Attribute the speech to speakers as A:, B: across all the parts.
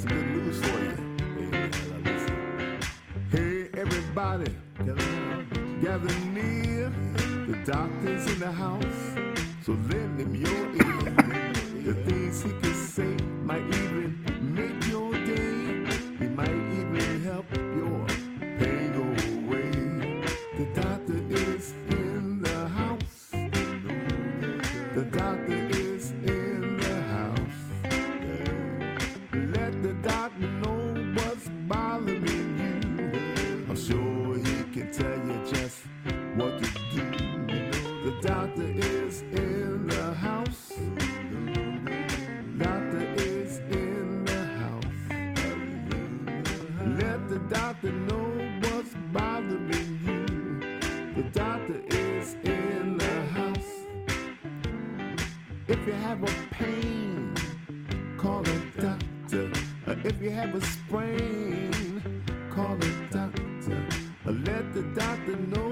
A: some good news for you. Hey, everybody, gather near. The doctor's in the house, so lend him your doctor know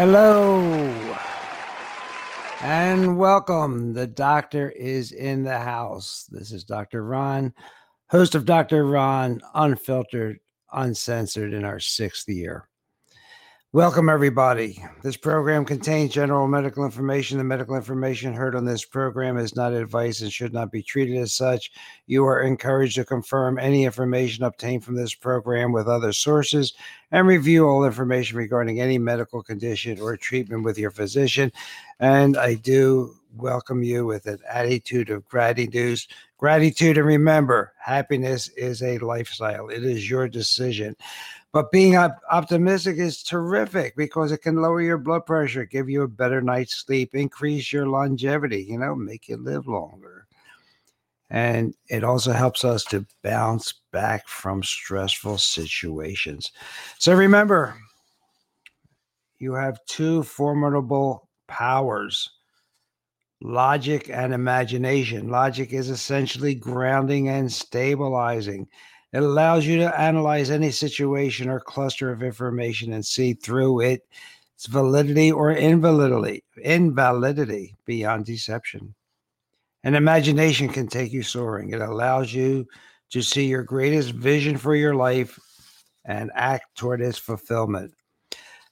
B: Hello and welcome. The doctor is in the house. This is Dr. Ron, host of Dr. Ron, unfiltered, uncensored in our sixth year. Welcome, everybody. This program contains general medical information. The medical information heard on this program is not advice and should not be treated as such. You are encouraged to confirm any information obtained from this program with other sources and review all information regarding any medical condition or treatment with your physician. And I do welcome you with an attitude of gratitude. Gratitude, and remember, happiness is a lifestyle. It is your decision. But being op- optimistic is terrific because it can lower your blood pressure, give you a better night's sleep, increase your longevity, you know, make you live longer. And it also helps us to bounce back from stressful situations. So remember, you have two formidable powers logic and imagination. Logic is essentially grounding and stabilizing. It allows you to analyze any situation or cluster of information and see through it its validity or invalidity, invalidity beyond deception. And imagination can take you soaring. It allows you to see your greatest vision for your life and act toward its fulfillment.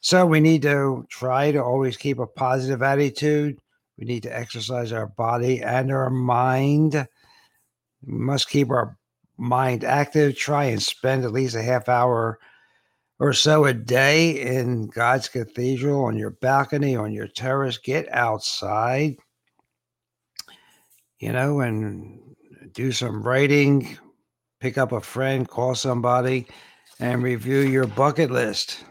B: So we need to try to always keep a positive attitude. We need to exercise our body and our mind. We must keep our mind active. Try and spend at least a half hour or so a day in God's cathedral, on your balcony, on your terrace. Get outside, you know, and do some writing. Pick up a friend, call somebody, and review your bucket list.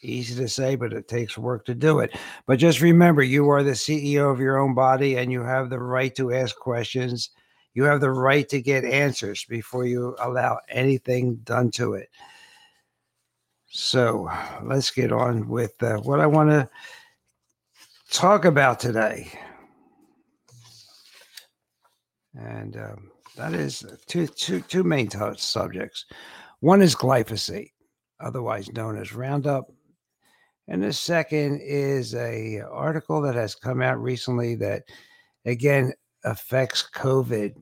B: Easy to say, but it takes work to do it. But just remember, you are the CEO of your own body and you have the right to ask questions. You have the right to get answers before you allow anything done to it. So let's get on with uh, what I want to talk about today. And um, that is two, two, two main to- subjects. One is glyphosate, otherwise known as Roundup. And the second is a article that has come out recently that again affects COVID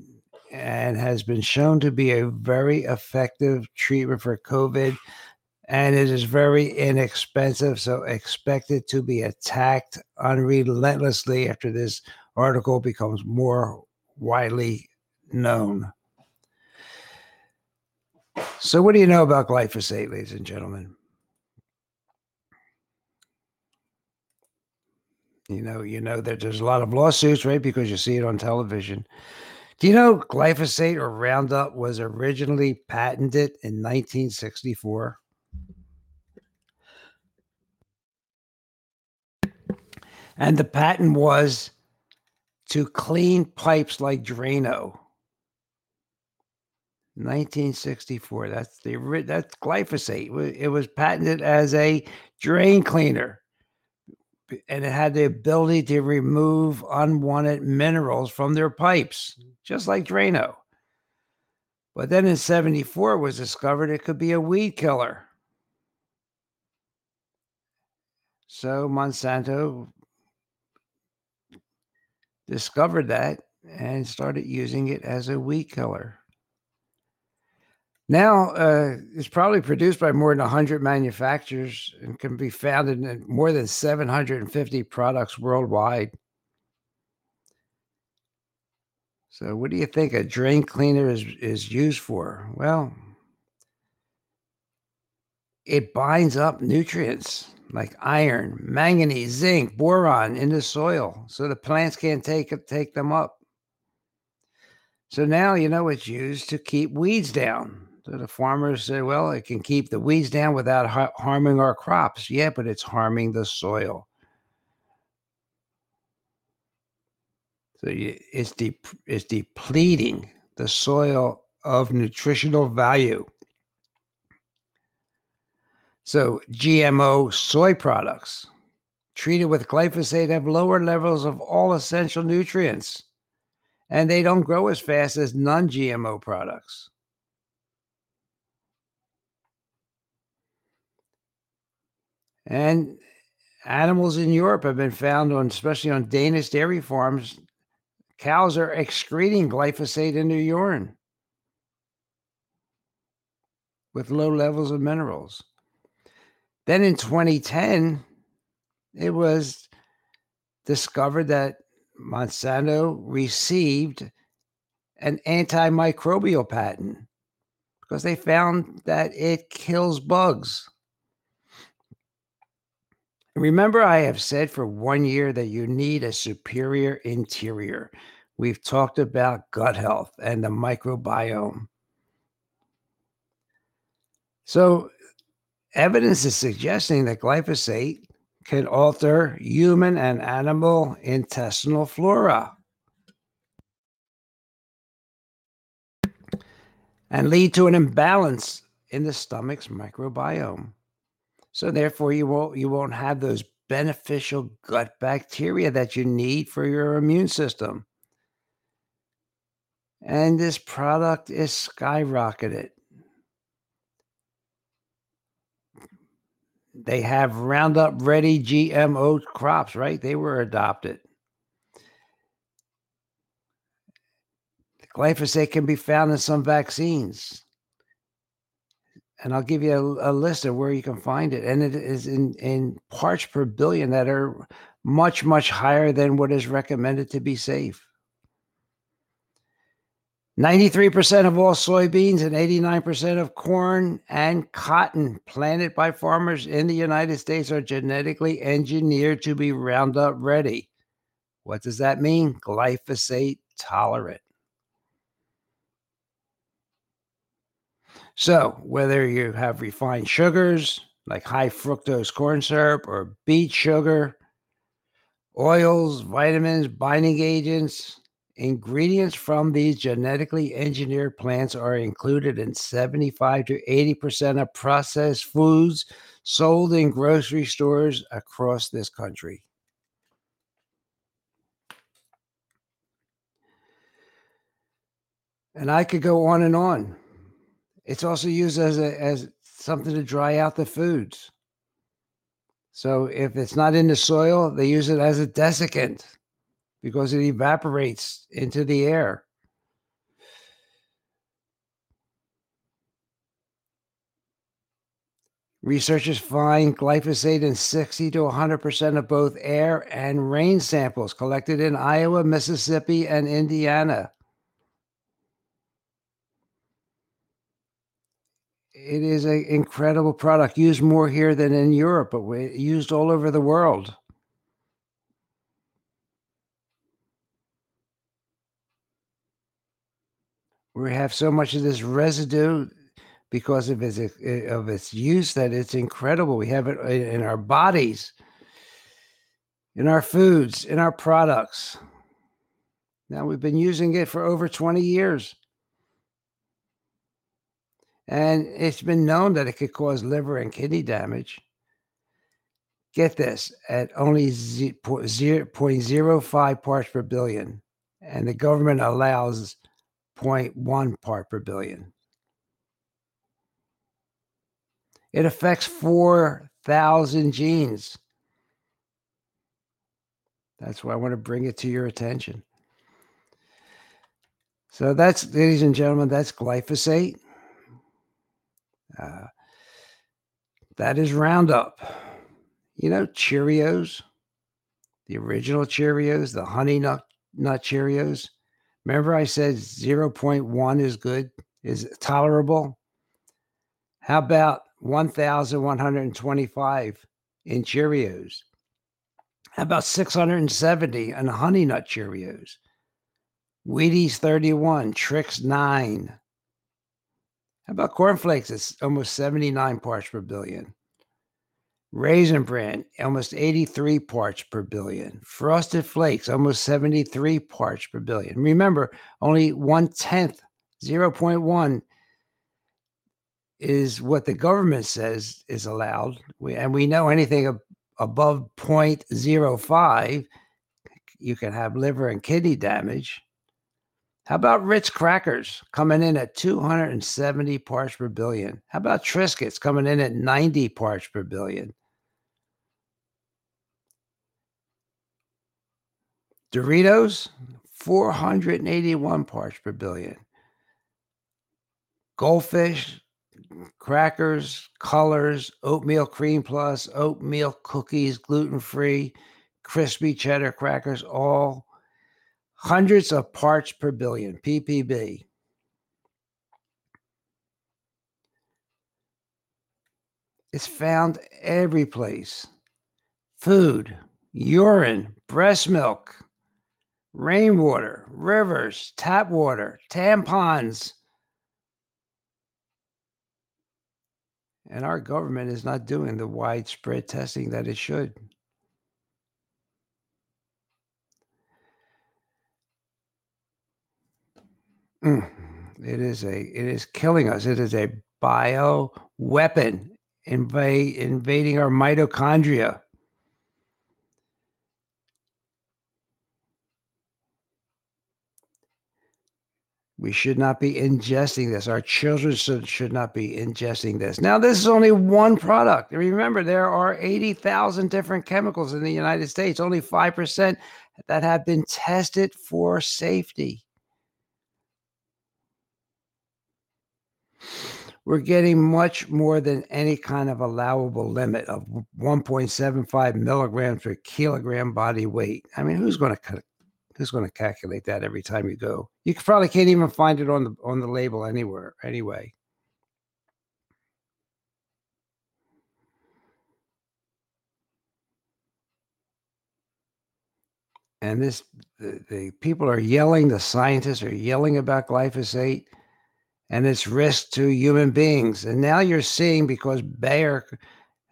B: and has been shown to be a very effective treatment for COVID. And it is very inexpensive. So expect it to be attacked unrelentlessly after this article becomes more widely known. So, what do you know about glyphosate, ladies and gentlemen? You know, you know that there's a lot of lawsuits, right? Because you see it on television. Do you know glyphosate or Roundup was originally patented in 1964? And the patent was to clean pipes like Drano. 1964. That's the that glyphosate. It was patented as a drain cleaner and it had the ability to remove unwanted minerals from their pipes, just like Drano. But then in 74 it was discovered it could be a weed killer. So Monsanto discovered that and started using it as a weed killer. Now, uh, it's probably produced by more than 100 manufacturers and can be found in more than 750 products worldwide. So, what do you think a drain cleaner is, is used for? Well, it binds up nutrients like iron, manganese, zinc, boron in the soil so the plants can't take, take them up. So now you know it's used to keep weeds down. The farmers say, well, it can keep the weeds down without ha- harming our crops. Yeah, but it's harming the soil. So it's, de- it's depleting the soil of nutritional value. So GMO soy products treated with glyphosate have lower levels of all essential nutrients, and they don't grow as fast as non GMO products. And animals in Europe have been found on, especially on Danish dairy farms, cows are excreting glyphosate in their urine with low levels of minerals. Then in 2010, it was discovered that Monsanto received an antimicrobial patent because they found that it kills bugs. Remember, I have said for one year that you need a superior interior. We've talked about gut health and the microbiome. So, evidence is suggesting that glyphosate can alter human and animal intestinal flora and lead to an imbalance in the stomach's microbiome. So therefore, you won't you won't have those beneficial gut bacteria that you need for your immune system. And this product is skyrocketed. They have Roundup Ready GMO crops, right? They were adopted. Glyphosate can be found in some vaccines and I'll give you a, a, list of where you can find it. And it is in, in parts per billion that are much, much higher than what is recommended to be safe. 93% of all soybeans and 89% of corn and cotton planted by farmers in the United States are genetically engineered to be Roundup ready. What does that mean? Glyphosate tolerant. So, whether you have refined sugars like high fructose corn syrup or beet sugar, oils, vitamins, binding agents, ingredients from these genetically engineered plants are included in 75 to 80% of processed foods sold in grocery stores across this country. And I could go on and on. It's also used as a as something to dry out the foods. So if it's not in the soil, they use it as a desiccant because it evaporates into the air. Researchers find glyphosate in 60 to 100% of both air and rain samples collected in Iowa, Mississippi, and Indiana. It is an incredible product used more here than in Europe, but used all over the world. We have so much of this residue because of its of its use that it's incredible. We have it in our bodies. in our foods, in our products. Now, we've been using it for over 20 years. And it's been known that it could cause liver and kidney damage. Get this at only 0.05 parts per billion. And the government allows 0.1 part per billion. It affects 4,000 genes. That's why I want to bring it to your attention. So that's, ladies and gentlemen, that's glyphosate. Uh, that is Roundup. You know, Cheerios, the original Cheerios, the honey nut, nut Cheerios. Remember, I said 0.1 is good, is tolerable. How about 1,125 in Cheerios? How about 670 in Honey Nut Cheerios? Wheaties 31, Trix 9. How about cornflakes? It's almost 79 parts per billion. Raisin Bran, almost 83 parts per billion. Frosted Flakes, almost 73 parts per billion. Remember, only one tenth, 0.1 is what the government says is allowed. We, and we know anything above 0.05, you can have liver and kidney damage. How about Ritz crackers coming in at 270 parts per billion? How about Triscuits coming in at 90 parts per billion? Doritos, 481 parts per billion. Goldfish, crackers, colors, oatmeal cream plus, oatmeal cookies, gluten free, crispy cheddar crackers, all hundreds of parts per billion, ppb. It's found every place food, urine, breast milk, rainwater, rivers, tap water, tampons, And our government is not doing the widespread testing that it should. Mm. It is a it is killing us. It is a bio weapon invade, invading our mitochondria. We should not be ingesting this. Our children should, should not be ingesting this. Now, this is only one product. Remember, there are 80,000 different chemicals in the United States, only 5% that have been tested for safety. We're getting much more than any kind of allowable limit of 1.75 milligrams per kilogram body weight. I mean, who's going to who's going to calculate that every time you go? You probably can't even find it on the on the label anywhere anyway. And this, the, the people are yelling, the scientists are yelling about glyphosate and its risk to human beings. And now you're seeing because Bayer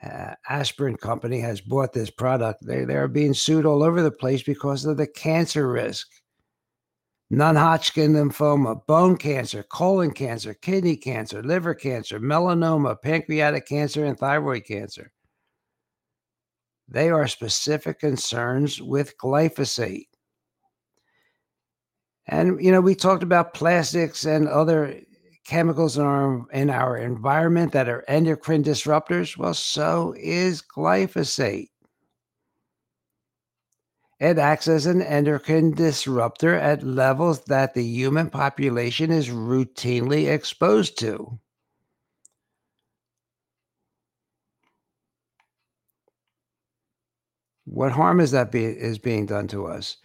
B: uh, aspirin company has bought this product. They they're being sued all over the place because of the cancer risk. Non-Hodgkin lymphoma, bone cancer, colon cancer, kidney cancer, liver cancer, melanoma, pancreatic cancer, and thyroid cancer. They are specific concerns with glyphosate. And you know, we talked about plastics and other chemicals in our in our environment that are endocrine disruptors, well, so is glyphosate. It acts as an endocrine disruptor at levels that the human population is routinely exposed to. What harm is that be, is being done to us?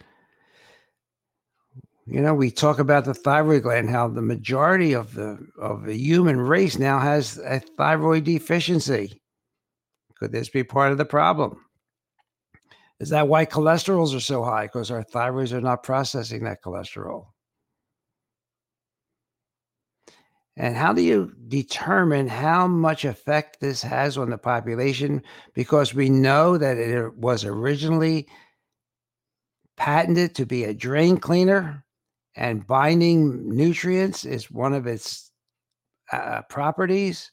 B: You know, we talk about the thyroid gland, how the majority of the of the human race now has a thyroid deficiency. Could this be part of the problem? Is that why cholesterols are so high? Because our thyroids are not processing that cholesterol. And how do you determine how much effect this has on the population? Because we know that it was originally patented to be a drain cleaner, and binding nutrients is one of its uh, properties.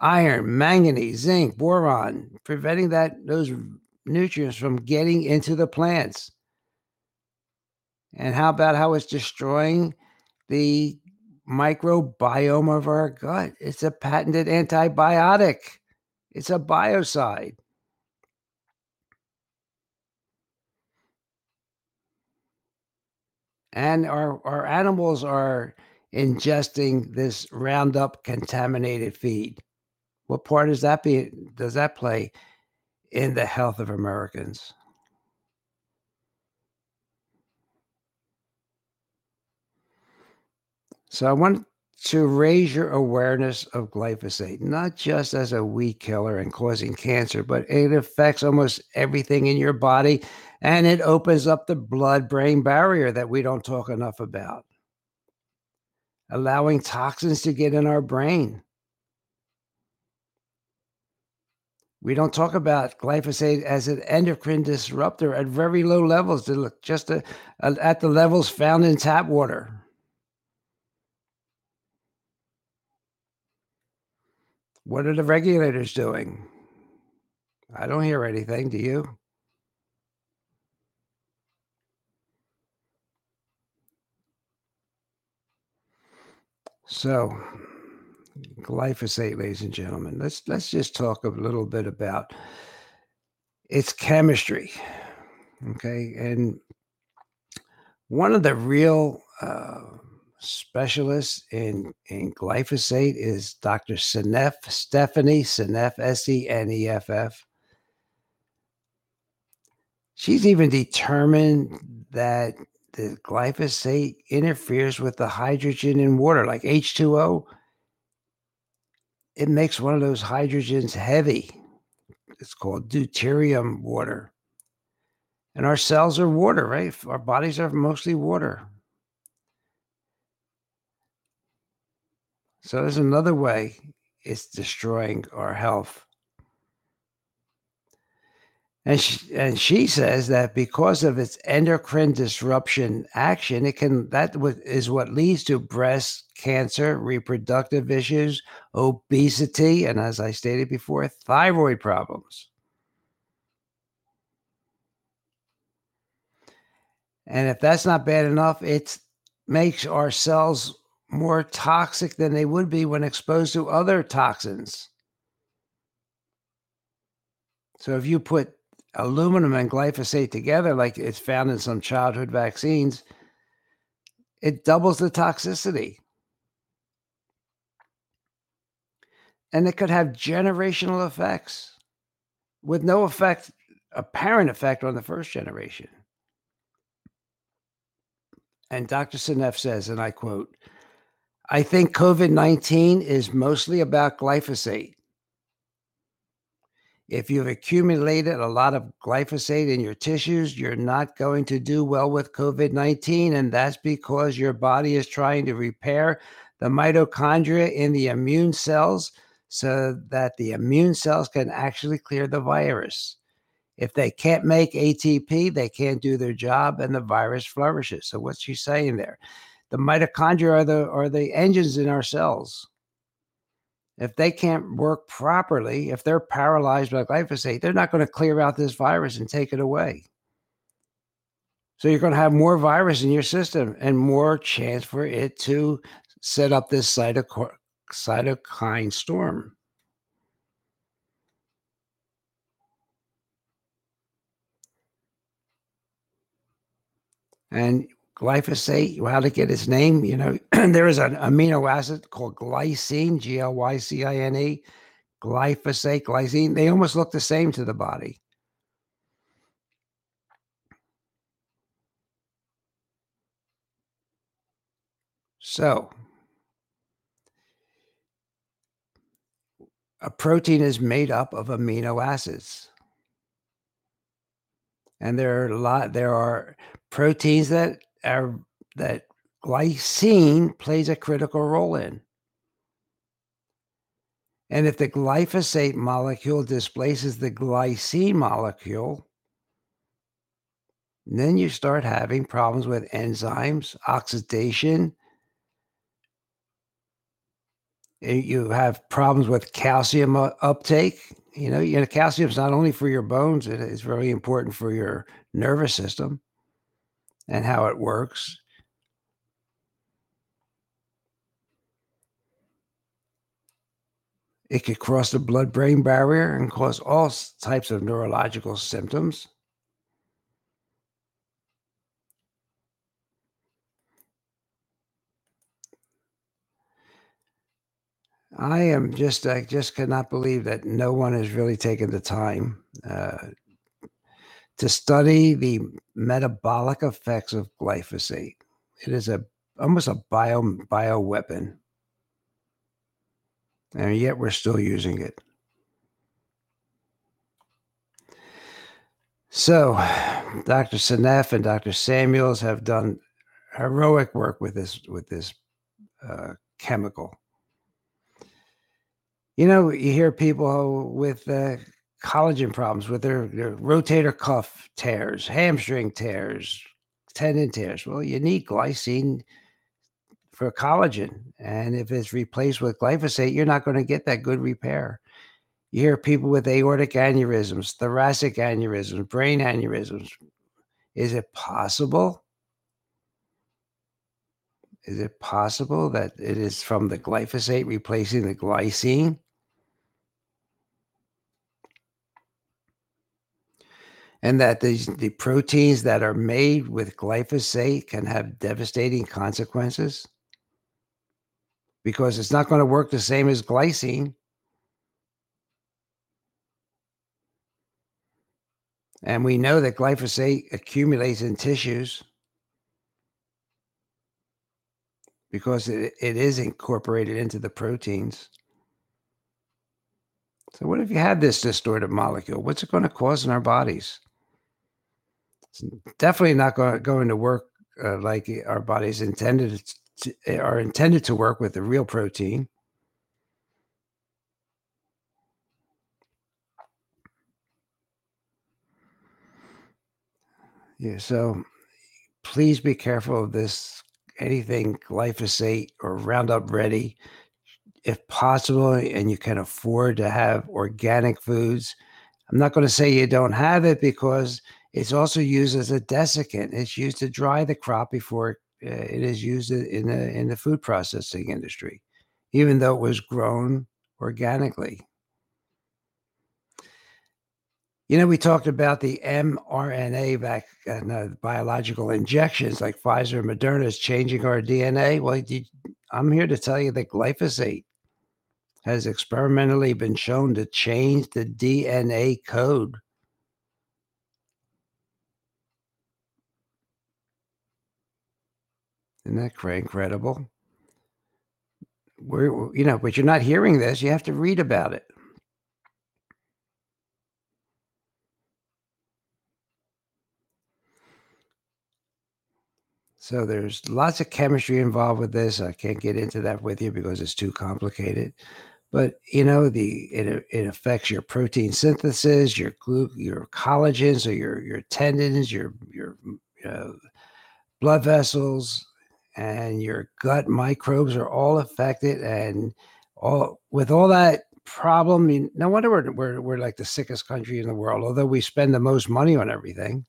B: Iron, manganese, zinc, boron, preventing that those nutrients from getting into the plants. And how about how it's destroying the microbiome of our gut? It's a patented antibiotic. It's a biocide. And our, our animals are ingesting this Roundup contaminated feed. What part does that be does that play in the health of Americans? So I want to raise your awareness of glyphosate, not just as a weed killer and causing cancer, but it affects almost everything in your body and it opens up the blood brain barrier that we don't talk enough about, allowing toxins to get in our brain. We don't talk about glyphosate as an endocrine disruptor at very low levels, just at the levels found in tap water. What are the regulators doing? I don't hear anything. Do you? So, glyphosate, ladies and gentlemen. Let's let's just talk a little bit about its chemistry. Okay, and one of the real uh, specialist in, mm-hmm. in glyphosate is Dr. Seneff, Stephanie Seneff, S E N E F F. She's even determined that the glyphosate interferes with the hydrogen in water, like H2O. It makes one of those hydrogens heavy. It's called deuterium water. And our cells are water, right? Our bodies are mostly water. So there's another way it's destroying our health. And she, and she says that because of its endocrine disruption action, it can that is what leads to breast cancer, reproductive issues, obesity, and as I stated before, thyroid problems. And if that's not bad enough, it makes our cells more toxic than they would be when exposed to other toxins. So if you put aluminum and glyphosate together, like it's found in some childhood vaccines, it doubles the toxicity. And it could have generational effects with no effect, apparent effect on the first generation. And Dr. Seneff says, and I quote, I think COVID 19 is mostly about glyphosate. If you've accumulated a lot of glyphosate in your tissues, you're not going to do well with COVID 19. And that's because your body is trying to repair the mitochondria in the immune cells so that the immune cells can actually clear the virus. If they can't make ATP, they can't do their job and the virus flourishes. So, what's she saying there? The mitochondria are the are the engines in our cells. If they can't work properly, if they're paralyzed by glyphosate, they're not going to clear out this virus and take it away. So you're going to have more virus in your system and more chance for it to set up this cytokine storm. And glyphosate, You how to get its name. You know, there is an amino acid called glycine, G L Y C I N E, glyphosate, glycine. They almost look the same to the body. So, a protein is made up of amino acids. And there are a lot, there are proteins that that glycine plays a critical role in. And if the glyphosate molecule displaces the glycine molecule, then you start having problems with enzymes, oxidation. Eh, you have problems with calcium uh, uptake. You know, you know, calcium is not only for your bones; it is very important for your nervous system and how it works. It could cross the blood brain barrier and cause all types of neurological symptoms. I am just, I just cannot believe that no one has really taken the time uh, to study the metabolic effects of glyphosate. It is a almost a bio bio weapon, and yet we're still using it. So, Dr. Seneff and Dr. Samuels have done heroic work with this with this uh, chemical you know, you hear people with uh, collagen problems with their, their rotator cuff tears, hamstring tears, tendon tears. Well, you need glycine for collagen. And if it's replaced with glyphosate, you're not going to get that good repair. You hear people with aortic aneurysms, thoracic aneurysms, brain aneurysms. Is it possible? Is it possible that it is from the glyphosate replacing the glycine? And that these the proteins that are made with glyphosate can have devastating consequences because it's not going to work the same as glycine. And we know that glyphosate accumulates in tissues because it, it is incorporated into the proteins. So, what if you had this distorted molecule? What's it going to cause in our bodies? Definitely not going, going to work uh, like our bodies intended to, are intended to work with the real protein. Yeah, so please be careful of this anything glyphosate or Roundup Ready. If possible, and you can afford to have organic foods, I'm not going to say you don't have it because it's also used as a desiccant. It's used to dry the crop before uh, it is used in the in the food processing industry, even though it was grown organically. You know, we talked about the mRNA back, uh, biological injections like Pfizer and Moderna is changing our DNA. Well, I'm here to tell you that glyphosate has experimentally been shown to change the DNA code Isn't that incredible? We're, you know, but you're not hearing this. You have to read about it. So there's lots of chemistry involved with this. I can't get into that with you because it's too complicated. But you know, the it, it affects your protein synthesis, your glu, your collagens, or your your tendons, your your uh, blood vessels, and your gut microbes are all affected and all with all that problem you, no wonder we're, we're, we're like the sickest country in the world although we spend the most money on everything.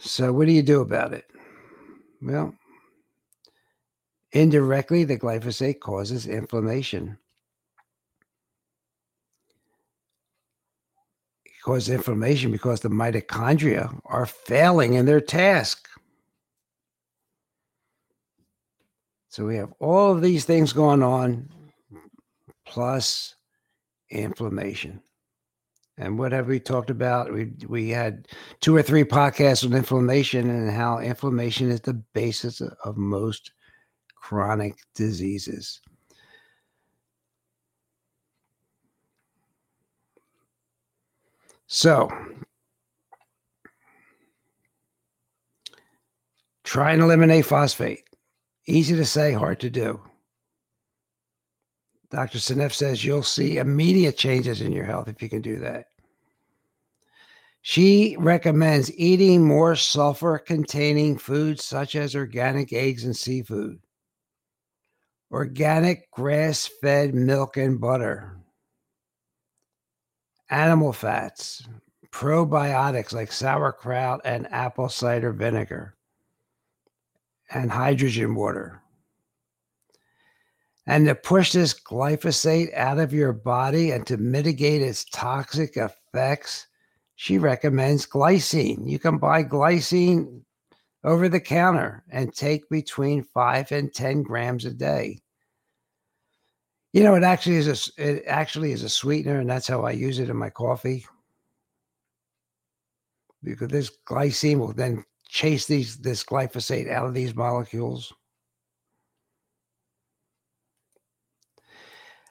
B: So what do you do about it? Well indirectly the glyphosate causes inflammation cause inflammation because the mitochondria are failing in their task. So we have all of these things going on, plus inflammation. And what have we talked about? We we had two or three podcasts on inflammation and how inflammation is the basis of most chronic diseases. So, try and eliminate phosphate. Easy to say, hard to do. Dr. Seneff says you'll see immediate changes in your health if you can do that. She recommends eating more sulfur containing foods such as organic eggs and seafood, organic grass fed milk and butter, animal fats, probiotics like sauerkraut and apple cider vinegar, and hydrogen water. And to push this glyphosate out of your body and to mitigate its toxic effects, she recommends glycine. You can buy glycine over the counter and take between five and 10 grams a day. You know, it actually is a it actually is a sweetener, and that's how I use it in my coffee. Because this glycine will then chase these this glyphosate out of these molecules.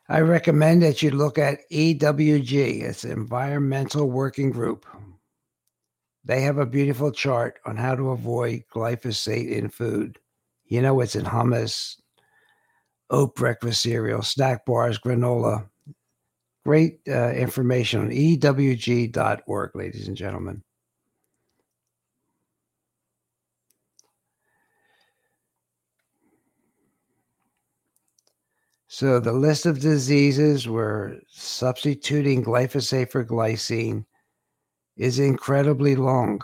B: I recommend that you look at EWG. It's Environmental Working Group. They have a beautiful chart on how to avoid glyphosate in food. You know, it's in hummus, oat breakfast cereal, snack bars, granola. Great uh, information on ewg.org, ladies and gentlemen. So the list of diseases where substituting glyphosate for glycine is incredibly long.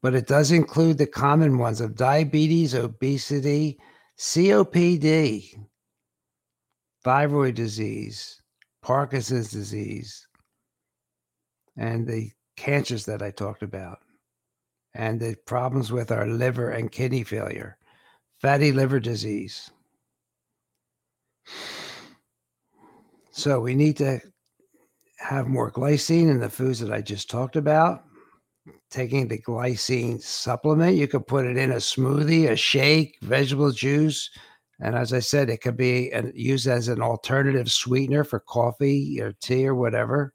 B: But it does include the common ones of diabetes, obesity, COPD, thyroid disease, Parkinson's disease, and the cancers that I talked about, and the problems with our liver and kidney failure, fatty liver disease. So we need to have more glycine in the foods that I just talked about. Taking the glycine supplement, you could put it in a smoothie, a shake, vegetable juice. And as I said, it could be an, used as an alternative sweetener for coffee or tea or whatever.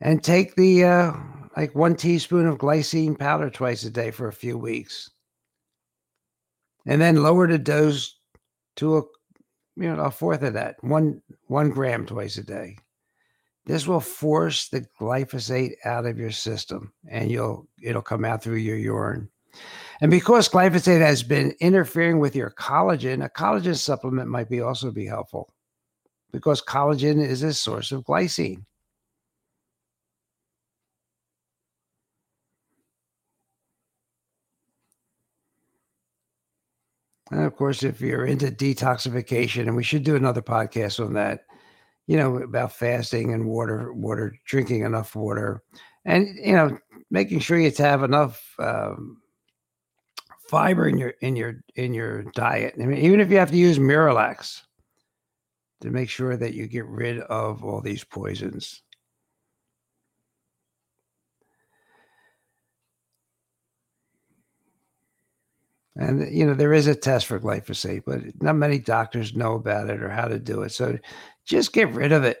B: And take the uh, like one teaspoon of glycine powder twice a day for a few weeks. And then lower the dose to a you know a fourth of that, one one gram twice a day. This will force the glyphosate out of your system, and you'll it'll come out through your urine. And because glyphosate has been interfering with your collagen, a collagen supplement might be also be helpful because collagen is a source of glycine. And of course, if you're into detoxification, and we should do another podcast on that, you know, about fasting and water, water, drinking enough water, and you know, making sure you have enough um, fiber in your in your in your diet. I mean, even if you have to use Miralax to make sure that you get rid of all these poisons. And you know there is a test for glyphosate, but not many doctors know about it or how to do it. So just get rid of it.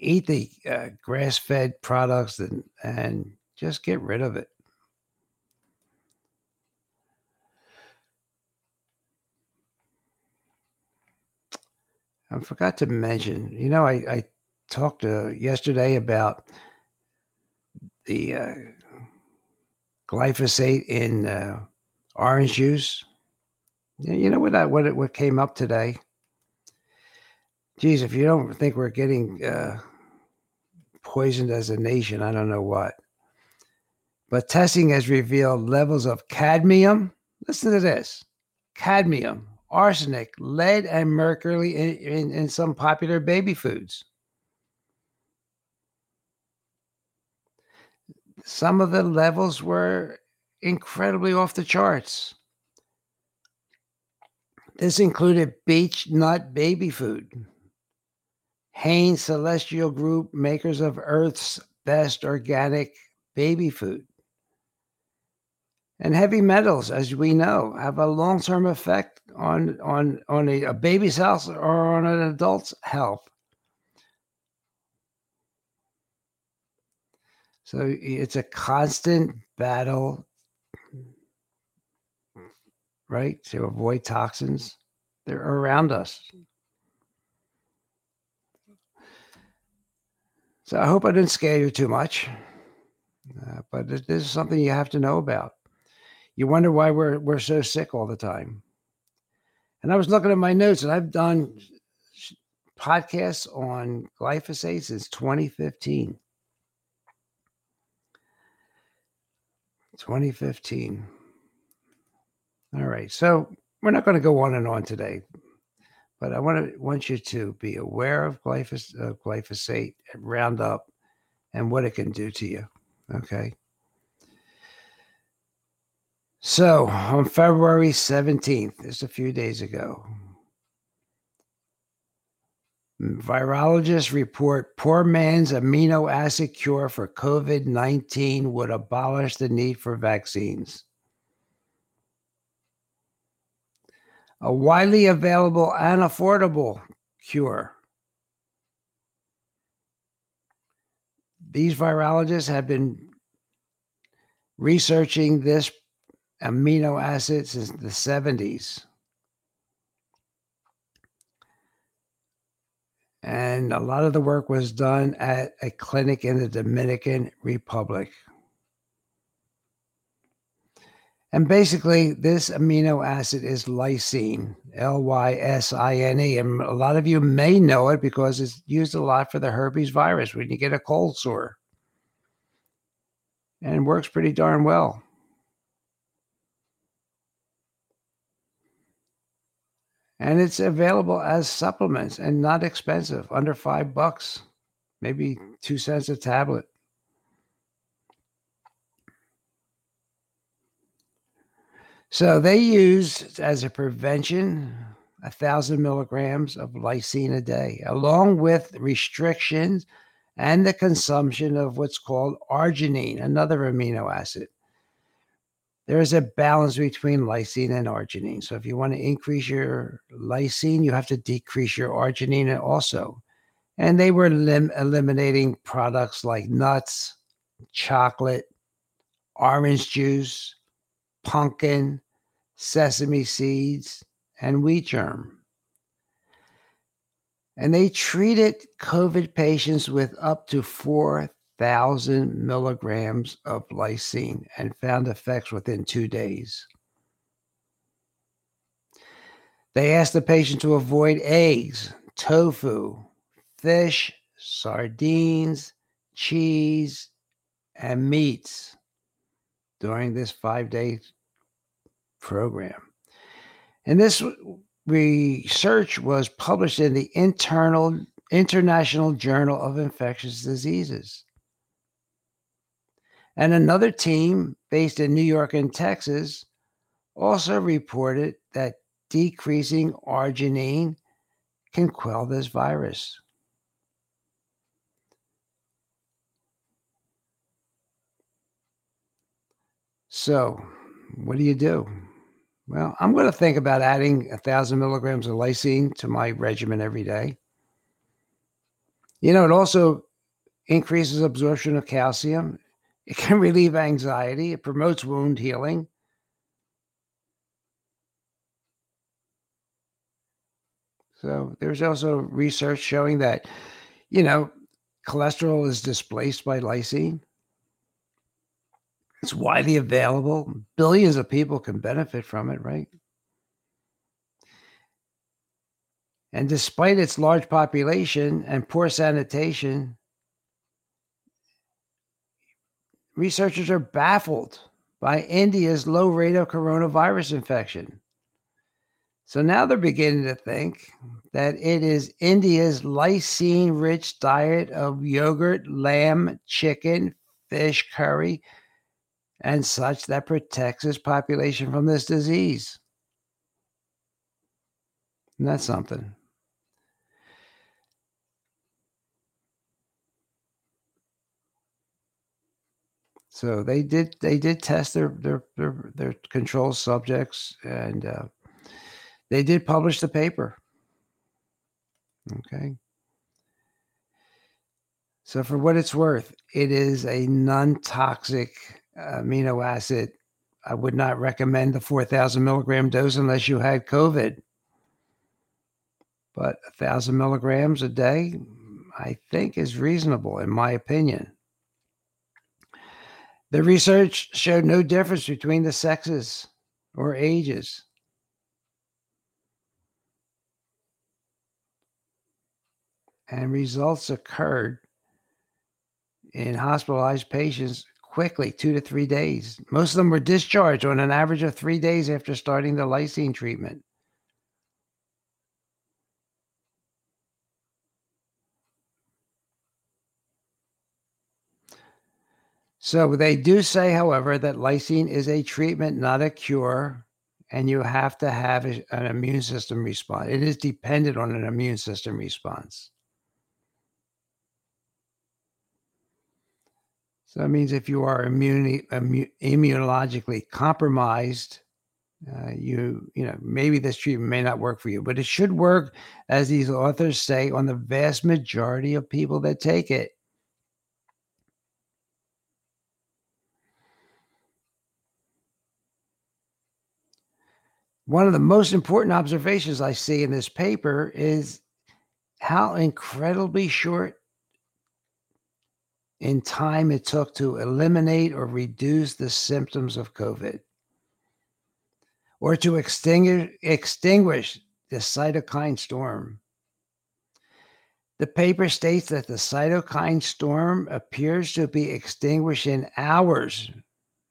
B: Eat the uh, grass-fed products and and just get rid of it. I forgot to mention, you know, I, I talked uh, yesterday about the uh, glyphosate in uh, orange juice. You know what that what it, what came up today? Geez, if you don't think we're getting uh, poisoned as a nation, I don't know what. But testing has revealed levels of cadmium. Listen to this: cadmium, arsenic, lead, and mercury in, in, in some popular baby foods. some of the levels were incredibly off the charts. This included Beech-Nut baby food, Hain Celestial Group, makers of Earth's best organic baby food. And heavy metals, as we know, have a long term effect on, on, on a, a baby's health or on an adult's health. So it's a constant battle right? To avoid toxins. They're around us. So I hope I didn't scare you too much, uh, but this is something you have to know about. You wonder why we're we're so sick all the time. And I was looking at my notes, and I've done podcasts on glyphosate since 2015. 2015. All right. So we're not going to go on and on today, but I want to want you to be aware of uh, glyphosate, Roundup, and what it can do to you. Okay. So on February 17th, just a few days ago, virologists report poor man's amino acid cure for COVID 19 would abolish the need for vaccines. A widely available and affordable cure. These virologists have been researching this amino acid since the 70s. And a lot of the work was done at a clinic in the Dominican Republic. And basically, this amino acid is lysine, L Y S I N E. And a lot of you may know it because it's used a lot for the herpes virus when you get a cold sore. And works pretty darn well. and it's available as supplements and not expensive, under five bucks, maybe two cents a tablet. So they use as a prevention a thousand milligrams of lysine a day, along with restrictions and the consumption of what's called arginine, another amino acid there is a balance between lysine and arginine. So if you want to increase your lysine, you have to decrease your arginine also. And they were lim- eliminating products like nuts, chocolate, orange juice, pumpkin, sesame seeds, and wheat germ. And they treated COVID patients with up to four thousand milligrams of lysine and found effects within two days. They asked the patient to avoid eggs, tofu, fish, sardines, cheese, and meats during this five day program. And this research was published in the internal International Journal of Infectious Diseases. And another team based in New York and Texas also reported that decreasing arginine can quell this virus. So, what do you do? Well, I'm going to think about adding a thousand milligrams of lysine to my regimen every day. You know, it also increases absorption of calcium it can relieve anxiety. It promotes wound healing. So there's also research showing that, you know, cholesterol is displaced by lysine. It's widely available. Billions of people can benefit from it, right? And despite its large population and poor sanitation, researchers are baffled by India's low rate of coronavirus infection. So now they're beginning to think that it is India's lysine rich diet of yogurt, lamb, chicken, fish curry, and such that protects its population from this disease. And that's something. So they did they did test their their their, their control subjects and uh, they did publish the paper. Okay. So for what it's worth, it is a non-toxic amino acid I would not recommend the 4,000 milligram dose unless you had COVID. But a thousand milligrams a day, I think, is reasonable, in my opinion. The research showed no difference between the sexes or ages. And results occurred in hospitalized patients quickly, two to three days. Most of them were discharged on an average of three days after starting the lysine treatment. So they do say, however, that lysine is a treatment, not a cure, and you have to have an immune system response. It is dependent on an immune system response. So that means if you are immune immunologically compromised, uh, you you know maybe this treatment may not work for you, but it should work, as these authors say, on the vast majority of people that take it. One of the most important observations I see in this paper is how incredibly short in time it took to eliminate or reduce the symptoms of COVID or to extinguish, extinguish the cytokine storm. The paper states that the cytokine storm appears to be extinguished in hours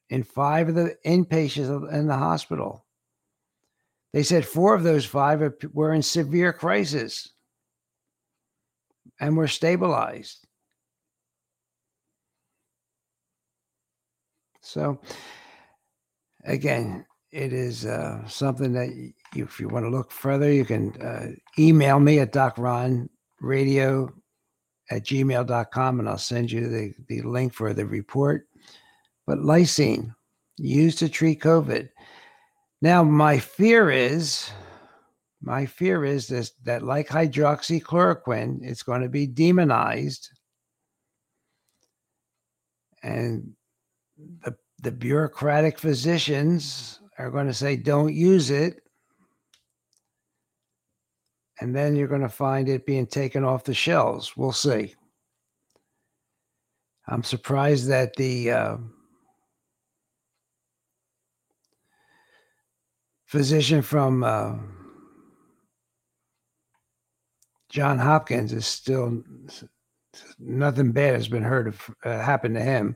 B: in five of the inpatients in the hospital. They said four of those five were in severe crisis and were stabilized. So, again, it is uh, something that you, if you want to look further, you can uh, email me at docronradio at gmail.com and I'll send you the, the link for the report. But lysine used to treat COVID now, my fear is, my fear is this that like hydroxychloroquine, it's going to be demonized, and the the bureaucratic physicians are going to say don't use it, and then you're going to find it being taken off the shelves. We'll see. I'm surprised that the uh, physician from uh, John Hopkins is still nothing bad has been heard of uh, happened to him,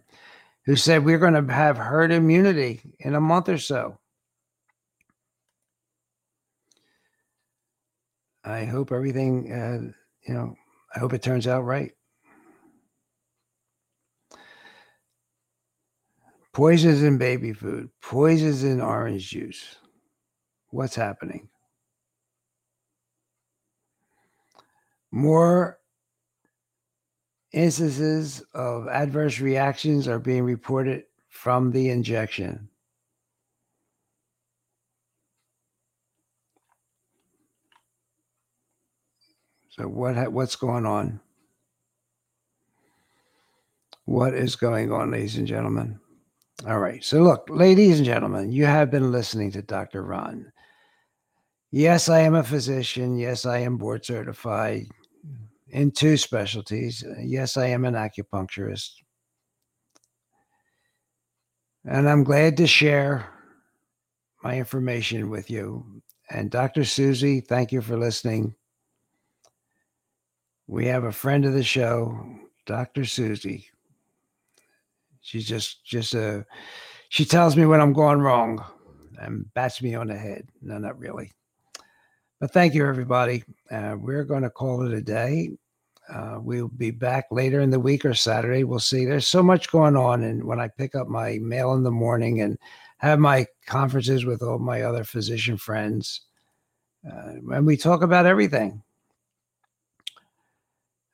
B: who said we're going to have herd immunity in a month or so. I hope everything, uh, you know, I hope it turns out right. Poisons in baby food, poisons in orange juice what's happening. More instances of adverse reactions are being reported from the injection. So what what's going on? What is going on, ladies and gentlemen? All right. So look, ladies and gentlemen, you have been listening to Dr. Ron. Yes, I am a physician. Yes, I am board certified in two specialties. Yes, I am an acupuncturist. And I'm glad to share my information with you. And Dr. Susie, thank you for listening. We have a friend of the show, Dr. Susie. She's just just a she tells me when I'm going wrong and bats me on the head. No, not really. But thank you, everybody. Uh, we're going to call it a day. Uh, we'll be back later in the week or Saturday. We'll see. There's so much going on. And when I pick up my mail in the morning and have my conferences with all my other physician friends, uh, and we talk about everything.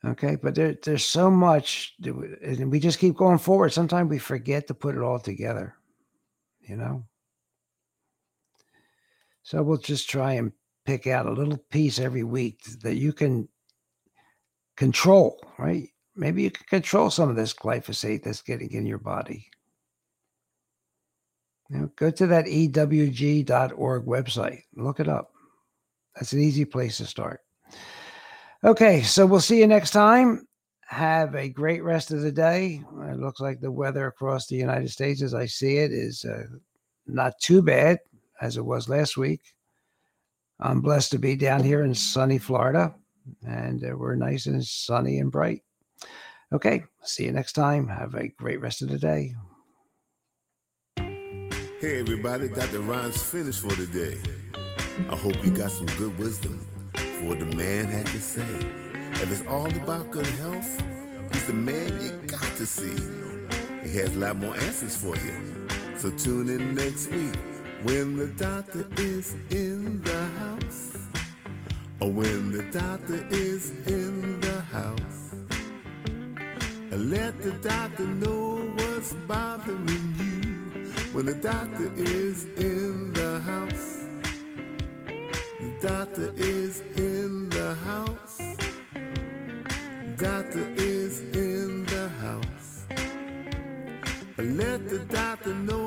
B: Okay. But there, there's so much, and we just keep going forward. Sometimes we forget to put it all together, you know? So we'll just try and pick out a little piece every week that you can control, right? Maybe you can control some of this glyphosate that's getting in your body. Know, go to that ewg.org website. Look it up. That's an easy place to start. Okay, so we'll see you next time. Have a great rest of the day. It looks like the weather across the United States, as I see it, is uh, not too bad as it was last week. I'm blessed to be down here in sunny Florida, and uh, we're nice and sunny and bright. Okay, see you next time. Have a great rest of the day.
A: Hey everybody, Dr. Ron's finished for today. I hope you got some good wisdom for what the man had to say. If it's all about good health, he's the man you got to see. He has a lot more answers for you. So tune in next week when the doctor is in the house. Or when the doctor is in the house. Let the doctor know what's bothering you when the doctor is in the house. The doctor is in the house. The Doctor is in the house. Let the doctor know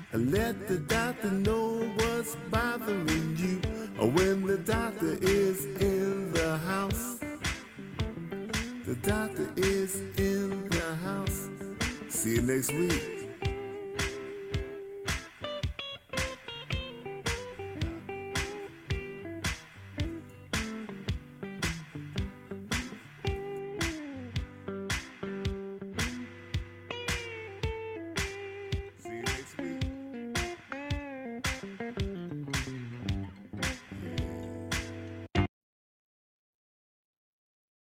A: Let the doctor know what's bothering you oh, when the doctor is in the house. The doctor is in the house. See you next week.